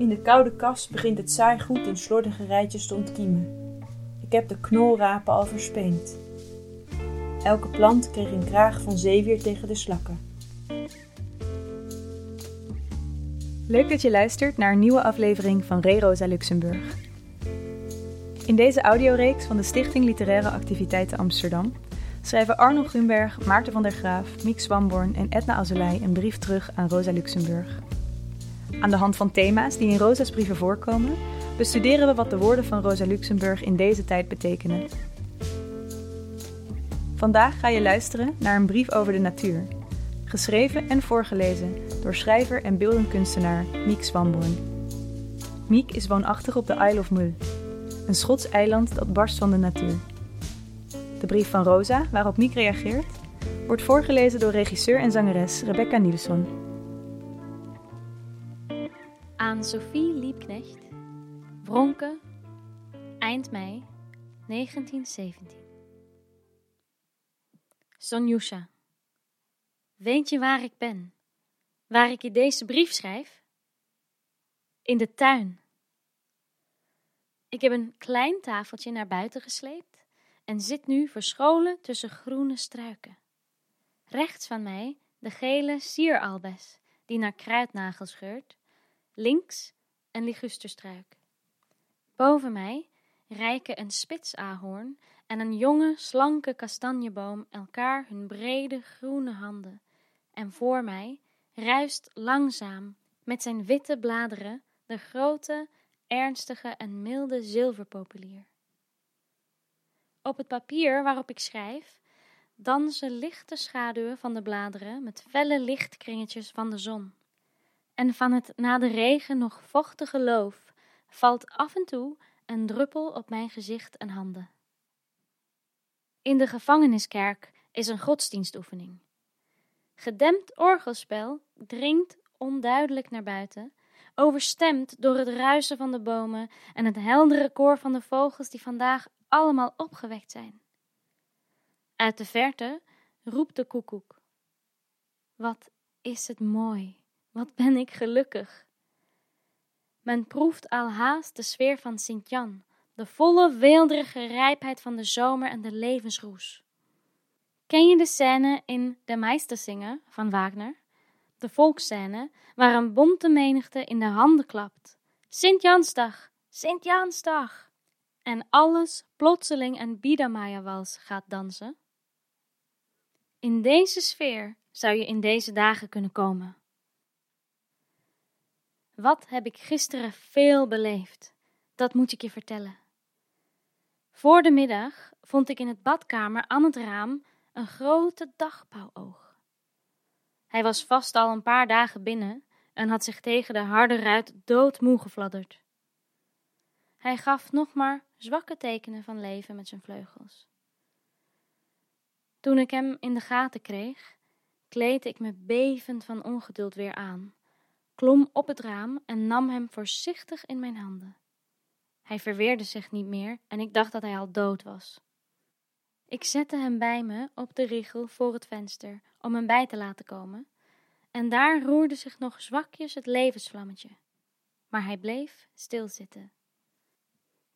In de koude kast begint het zaaigoed in slordige rijtjes te ontkiemen. Ik heb de knolrapen al verspeend. Elke plant kreeg een kraag van zeewier tegen de slakken. Leuk dat je luistert naar een nieuwe aflevering van Re Rosa Luxemburg. In deze audioreeks van de Stichting Literaire Activiteiten Amsterdam schrijven Arno Grunberg, Maarten van der Graaf, Miek Swamborn en Edna Azelij een brief terug aan Rosa Luxemburg. Aan de hand van thema's die in Rosa's brieven voorkomen, bestuderen we wat de woorden van Rosa Luxemburg in deze tijd betekenen. Vandaag ga je luisteren naar een brief over de natuur, geschreven en voorgelezen door schrijver en beeldenkunstenaar Miek Swamborn. Miek is woonachtig op de Isle of Mull, een Schots eiland dat barst van de natuur. De brief van Rosa, waarop Miek reageert, wordt voorgelezen door regisseur en zangeres Rebecca Nielsen. Aan Sophie Liebknecht, Wronke, eind mei 1917. Sonjusha, weet je waar ik ben? Waar ik je deze brief schrijf? In de tuin. Ik heb een klein tafeltje naar buiten gesleept en zit nu verscholen tussen groene struiken. Rechts van mij de gele sieralbes, die naar kruidnagels geurt, links een ligusterstruik. Boven mij reiken een spitsahorn en een jonge, slanke kastanjeboom elkaar hun brede groene handen, en voor mij ruist langzaam met zijn witte bladeren de grote, ernstige en milde zilverpopulier. Op het papier waarop ik schrijf, dansen lichte schaduwen van de bladeren met felle lichtkringetjes van de zon. En van het na de regen nog vochtige loof valt af en toe een druppel op mijn gezicht en handen. In de gevangeniskerk is een godsdienstoefening. Gedempt orgelspel dringt onduidelijk naar buiten, overstemd door het ruisen van de bomen en het heldere koor van de vogels die vandaag allemaal opgewekt zijn. Uit de verte roept de koekoek. Wat is het mooi, wat ben ik gelukkig. Men proeft al haast de sfeer van Sint-Jan, de volle weelderige rijpheid van de zomer en de levensroes. Ken je de scène in De Meistersinger van Wagner? De volksscène waar een bonte menigte in de handen klapt. Sint-Jansdag, Sint-Jansdag! En alles plotseling een Biedermeierwals gaat dansen? In deze sfeer zou je in deze dagen kunnen komen. Wat heb ik gisteren veel beleefd? Dat moet ik je vertellen. Voor de middag vond ik in het badkamer aan het raam een grote dagbouwoog. Hij was vast al een paar dagen binnen en had zich tegen de harde ruit doodmoe gefladderd. Hij gaf nog maar zwakke tekenen van leven met zijn vleugels. Toen ik hem in de gaten kreeg, kleedde ik me bevend van ongeduld weer aan, klom op het raam en nam hem voorzichtig in mijn handen. Hij verweerde zich niet meer en ik dacht dat hij al dood was. Ik zette hem bij me op de richel voor het venster om hem bij te laten komen, en daar roerde zich nog zwakjes het levensvlammetje. Maar hij bleef stilzitten.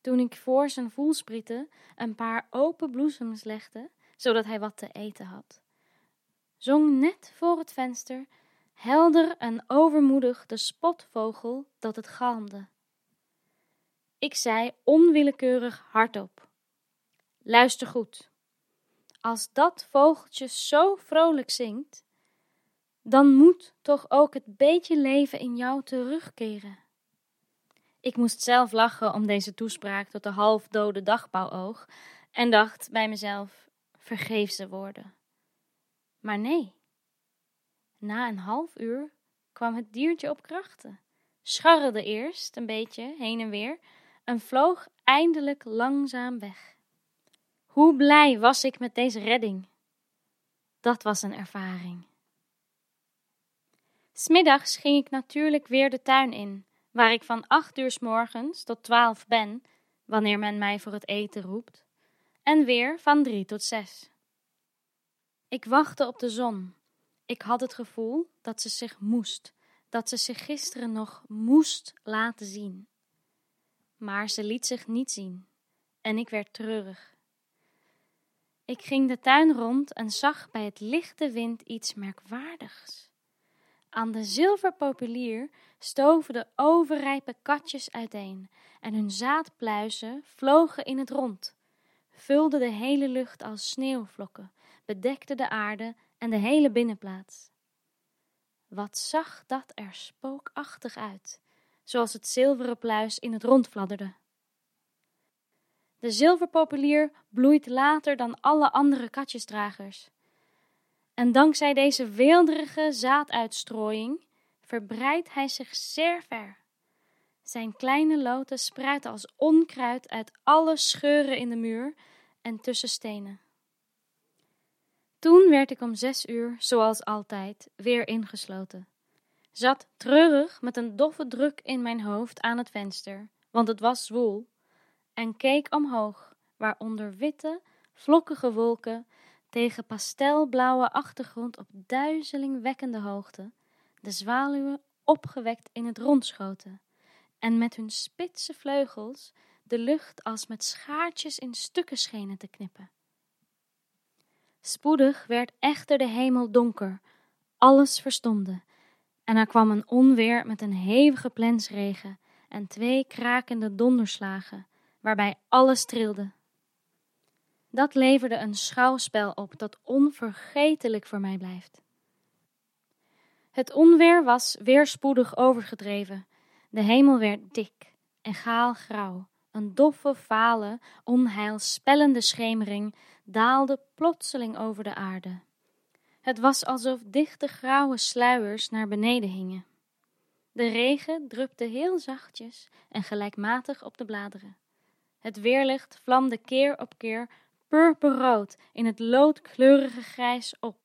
Toen ik voor zijn voelsprieten een paar open bloesems legde, zodat hij wat te eten had, zong net voor het venster helder en overmoedig de spotvogel dat het galmde. Ik zei onwillekeurig hardop: Luister goed. Als dat vogeltje zo vrolijk zingt, dan moet toch ook het beetje leven in jou terugkeren. Ik moest zelf lachen om deze toespraak tot de halfdode dagbouwoog en dacht bij mezelf: vergeefse woorden. Maar nee. Na een half uur kwam het diertje op krachten, scharrelde eerst een beetje heen en weer en vloog eindelijk langzaam weg. Hoe blij was ik met deze redding! Dat was een ervaring. Smiddags ging ik natuurlijk weer de tuin in, waar ik van acht uur s morgens tot twaalf ben, wanneer men mij voor het eten roept, en weer van drie tot zes. Ik wachtte op de zon. Ik had het gevoel dat ze zich moest, dat ze zich gisteren nog moest laten zien. Maar ze liet zich niet zien en ik werd treurig. Ik ging de tuin rond en zag bij het lichte wind iets merkwaardigs. Aan de zilverpopulier stoven de overrijpe katjes uiteen en hun zaadpluizen vlogen in het rond, vulden de hele lucht als sneeuwvlokken, bedekten de aarde en de hele binnenplaats. Wat zag dat er spookachtig uit, zoals het zilveren pluis in het rond fladderde. De zilverpopulier bloeit later dan alle andere katjesdragers. En dankzij deze weelderige zaaduitstrooiing verbreidt hij zich zeer ver. Zijn kleine loten spruiten als onkruid uit alle scheuren in de muur en tussen stenen. Toen werd ik om zes uur, zoals altijd, weer ingesloten. Zat treurig met een doffe druk in mijn hoofd aan het venster, want het was zwoel, en keek omhoog, waar onder witte, vlokkige wolken tegen pastelblauwe achtergrond op duizelingwekkende hoogte de zwaluwen opgewekt in het rond schoten en met hun spitse vleugels de lucht als met schaartjes in stukken schenen te knippen. Spoedig werd echter de hemel donker, alles verstomde, en er kwam een onweer met een hevige plensregen en twee krakende donderslagen, waarbij alles trilde. Dat leverde een schouwspel op dat onvergetelijk voor mij blijft. Het onweer was weer spoedig overgedreven. De hemel werd dik en gaalgrauw. Een doffe, vale, onheilspellende schemering daalde plotseling over de aarde. Het was alsof dichte grauwe sluiers naar beneden hingen. De regen drupte heel zachtjes en gelijkmatig op de bladeren. Het weerlicht vlamde keer op keer purperrood in het loodkleurige grijs op.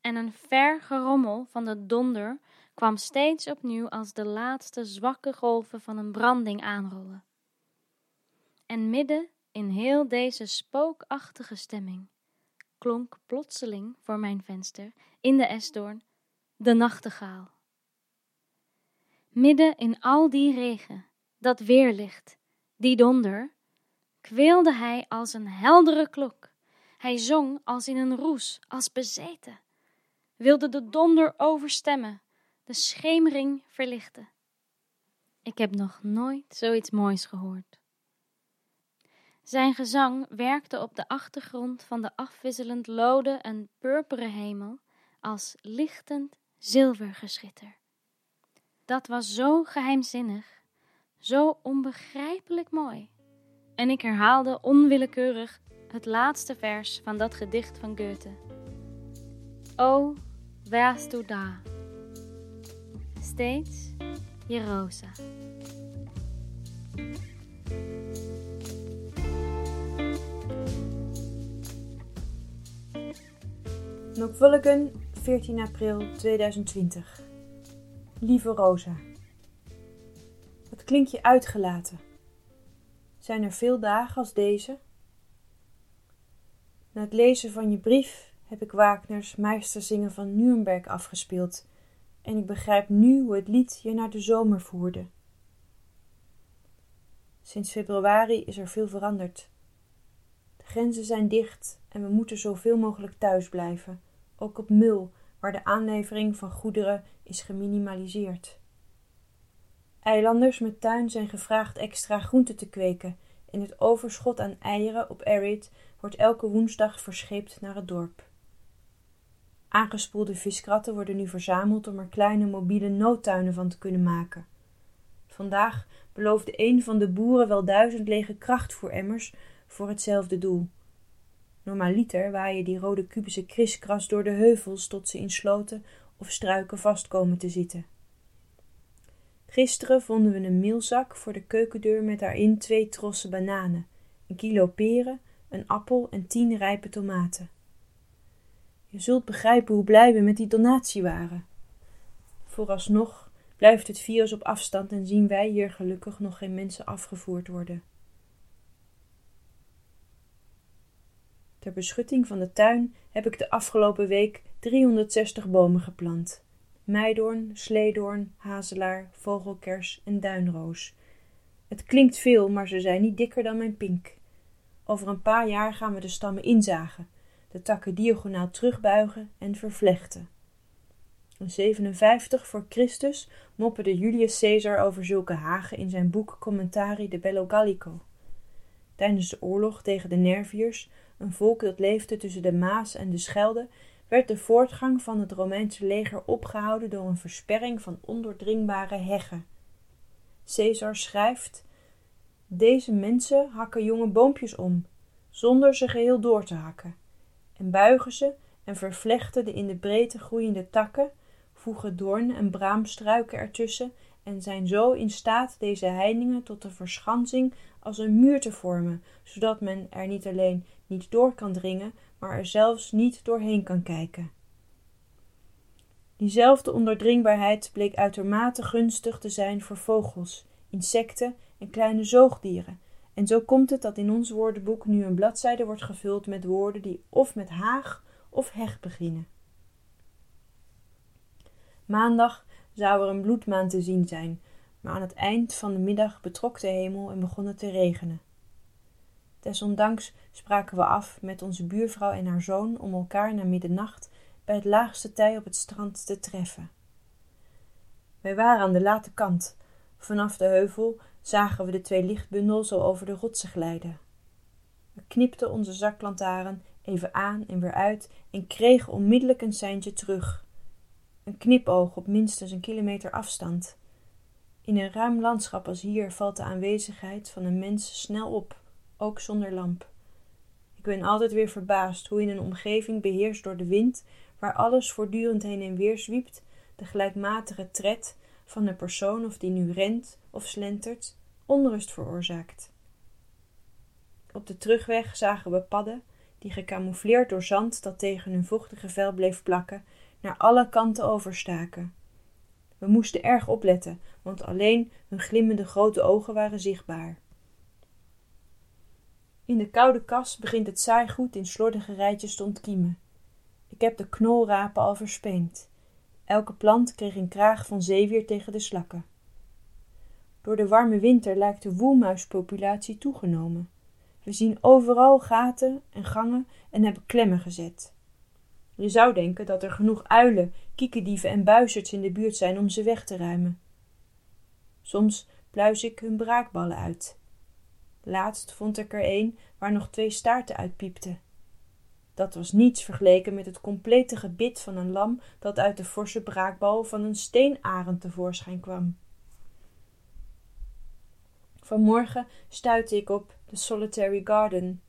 En een ver gerommel van de donder kwam steeds opnieuw als de laatste zwakke golven van een branding aanrollen. En midden in heel deze spookachtige stemming klonk plotseling voor mijn venster in de esdoorn de nachtegaal. Midden in al die regen, dat weerlicht, die donder, kweelde hij als een heldere klok. Hij zong als in een roes, als bezeten, wilde de donder overstemmen, de schemering verlichten. Ik heb nog nooit zoiets moois gehoord. Zijn gezang werkte op de achtergrond van de afwisselend lode en purperen hemel als lichtend zilvergeschitter. Dat was zo geheimzinnig, zo onbegrijpelijk mooi. En ik herhaalde onwillekeurig het laatste vers van dat gedicht van Goethe. O, wärst du da? Steeds je Rosa. Noordwulligen, 14 april 2020. Lieve Rosa. Wat klink je uitgelaten? Zijn er veel dagen als deze? Na het lezen van je brief heb ik Wagners Meisterzingen van Nuremberg afgespeeld en ik begrijp nu hoe het lied je naar de zomer voerde. Sinds februari is er veel veranderd. De grenzen zijn dicht en we moeten zoveel mogelijk thuis blijven, ook op Mul, waar de aanlevering van goederen is geminimaliseerd. Eilanders met tuin zijn gevraagd extra groenten te kweken en het overschot aan eieren op Erid wordt elke woensdag verscheept naar het dorp. Aangespoelde viskratten worden nu verzameld om er kleine mobiele noodtuinen van te kunnen maken. Vandaag beloofde een van de boeren wel duizend lege krachtvoeremmers voor hetzelfde doel. Normaliter waaien die rode kubische kriskras door de heuvels tot ze in sloten of struiken vast komen te zitten. Gisteren vonden we een meelzak voor de keukendeur met daarin twee trossen bananen, een kilo peren, een appel en tien rijpe tomaten. Je zult begrijpen hoe blij we met die donatie waren. Vooralsnog blijft het virus op afstand en zien wij hier gelukkig nog geen mensen afgevoerd worden. Ter beschutting van de tuin heb ik de afgelopen week 360 bomen geplant. meidoorn, sleedoorn, hazelaar, vogelkers en duinroos. Het klinkt veel, maar ze zijn niet dikker dan mijn pink. Over een paar jaar gaan we de stammen inzagen, de takken diagonaal terugbuigen en vervlechten. In 57 voor Christus mopperde Julius Caesar over zulke hagen in zijn boek Commentari de Bello Gallico. Tijdens de oorlog tegen de Nerviërs, een volk dat leefde tussen de Maas en de Schelde, werd de voortgang van het Romeinse leger opgehouden door een versperring van ondoordringbare heggen. Caesar schrijft: Deze mensen hakken jonge boompjes om, zonder ze geheel door te hakken, en buigen ze en vervlechten de in de breedte groeiende takken, voegen doorn en braamstruiken ertussen en zijn zo in staat deze heiningen tot de verschansing als een muur te vormen, zodat men er niet alleen niet door kan dringen, maar er zelfs niet doorheen kan kijken. Diezelfde ondoordringbaarheid bleek uitermate gunstig te zijn voor vogels, insecten en kleine zoogdieren, en zo komt het dat in ons woordenboek nu een bladzijde wordt gevuld met woorden die of met haag of heg beginnen. Maandag zou er een bloedmaan te zien zijn, maar aan het eind van de middag betrok de hemel en begon het te regenen. Desondanks spraken we af met onze buurvrouw en haar zoon om elkaar na middernacht bij het laagste tij op het strand te treffen. Wij waren aan de late kant. Vanaf de heuvel zagen we de twee lichtbundels zo over de rotsen glijden. We knipten onze zaklantaarn even aan en weer uit en kregen onmiddellijk een seintje terug. Een knipoog op minstens een kilometer afstand. In een ruim landschap als hier valt de aanwezigheid van een mens snel op, ook zonder lamp. Ik ben altijd weer verbaasd hoe in een omgeving beheerst door de wind, waar alles voortdurend heen en weer zwiept, de gelijkmatige tred van een persoon of die nu rent of slentert, onrust veroorzaakt. Op de terugweg zagen we padden die gecamoufleerd door zand dat tegen hun vochtige vel bleef plakken, naar alle kanten overstaken. We moesten erg opletten, want alleen hun glimmende grote ogen waren zichtbaar. In de koude kas begint het zaaigoed in slordige rijtjes te ontkiemen. Ik heb de knolrapen al verspeend. Elke plant kreeg een kraag van zeewier tegen de slakken. Door de warme winter lijkt de woelmuispopulatie toegenomen. We zien overal gaten en gangen en hebben klemmen gezet. Je zou denken dat er genoeg uilen, kiekendieven en buizerds in de buurt zijn om ze weg te ruimen. Soms pluis ik hun braakballen uit. Laatst vond ik er een waar nog twee staarten uitpiepten. Dat was niets vergeleken met het complete gebit van een lam dat uit de forse braakbal van een steenarend tevoorschijn kwam. Vanmorgen stuitte ik op The Solitary Garden,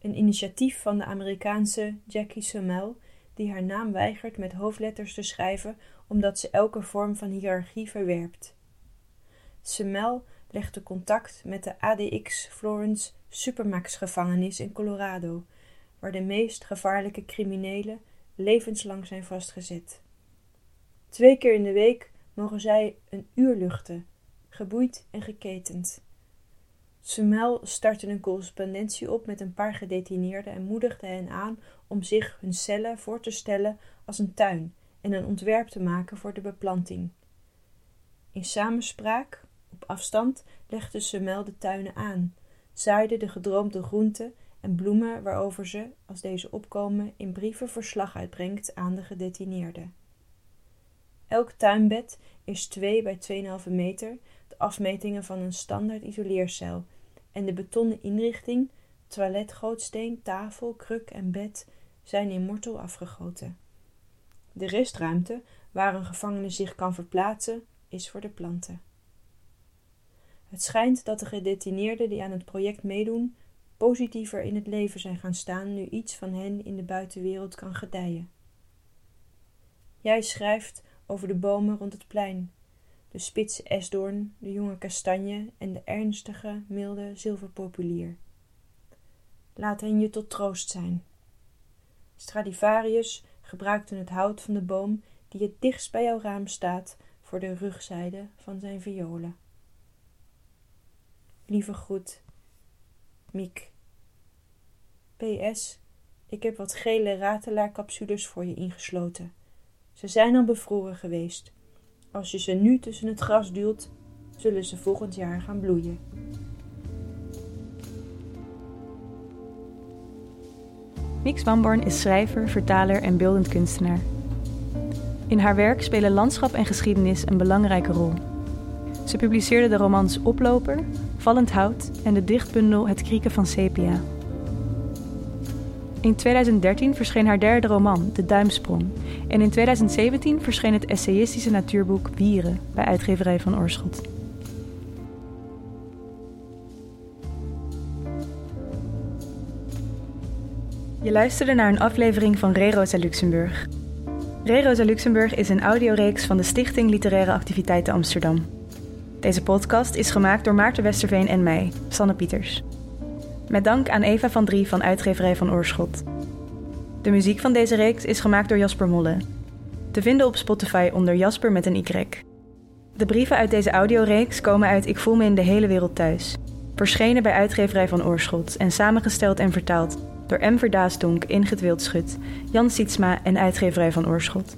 een initiatief van de Amerikaanse Jackie Summel, die haar naam weigert met hoofdletters te schrijven omdat ze elke vorm van hiërarchie verwerpt. Summel legde contact met de ADX Florence Supermax gevangenis in Colorado, waar de meest gevaarlijke criminelen levenslang zijn vastgezet. Twee keer in de week mogen zij een uur luchten, geboeid en geketend. Sumel startte een correspondentie op met een paar gedetineerden en moedigde hen aan om zich hun cellen voor te stellen als een tuin en een ontwerp te maken voor de beplanting. In samenspraak, op afstand, legde Sumel de tuinen aan, zaaide de gedroomde groenten en bloemen waarover ze, als deze opkomen, in brieven verslag uitbrengt aan de gedetineerden. Elk tuinbed is 2 bij 2,5 meter, de afmetingen van een standaard isoleercel, en de betonnen inrichting, toilet, gootsteen, tafel, kruk en bed zijn in mortel afgegoten. De restruimte, waar een gevangene zich kan verplaatsen, is voor de planten. Het schijnt dat de gedetineerden die aan het project meedoen positiever in het leven zijn gaan staan nu iets van hen in de buitenwereld kan gedijen. Jij schrijft over de bomen rond het plein, de spitse esdoorn, de jonge kastanje en de ernstige, milde zilverpopulier. Laat hen je tot troost zijn. Stradivarius gebruikte het hout van de boom die het dichtst bij jouw raam staat voor de rugzijde van zijn violen. Lieve groet, Miek. PS, ik heb wat gele ratelaarcapsules voor je ingesloten. Ze zijn al bevroren geweest. Als je ze nu tussen het gras duwt, zullen ze volgend jaar gaan bloeien. Mix Wamborn is schrijver, vertaler en beeldend kunstenaar. In haar werk spelen landschap en geschiedenis een belangrijke rol. Ze publiceerde de romans Oploper, Vallend Hout en de dichtbundel Het Krieken van Sepia. In 2013 verscheen haar derde roman, De Duimsprong. En in 2017 verscheen het essayistische natuurboek Wieren bij uitgeverij van Oorschot. Je luisterde naar een aflevering van Re Rosa Luxemburg. Re Rosa Luxemburg is een audioreeks van de Stichting Literaire Activiteiten Amsterdam. Deze podcast is gemaakt door Maarten Westerveen en mij, Sanne Pieters. Met dank aan Eva van Drie van uitgeverij van Oorschot. De muziek van deze reeks is gemaakt door Jasper Molle. Te vinden op Spotify onder Jasper met een Y. De brieven uit deze audioreeks komen uit Ik voel me in de hele wereld thuis. Verschenen bij uitgeverij van Oorschot en samengesteld en vertaald door M. Verdaasdonk, Ingrid Wildschut, Jan Sietsma en uitgeverij van Oorschot.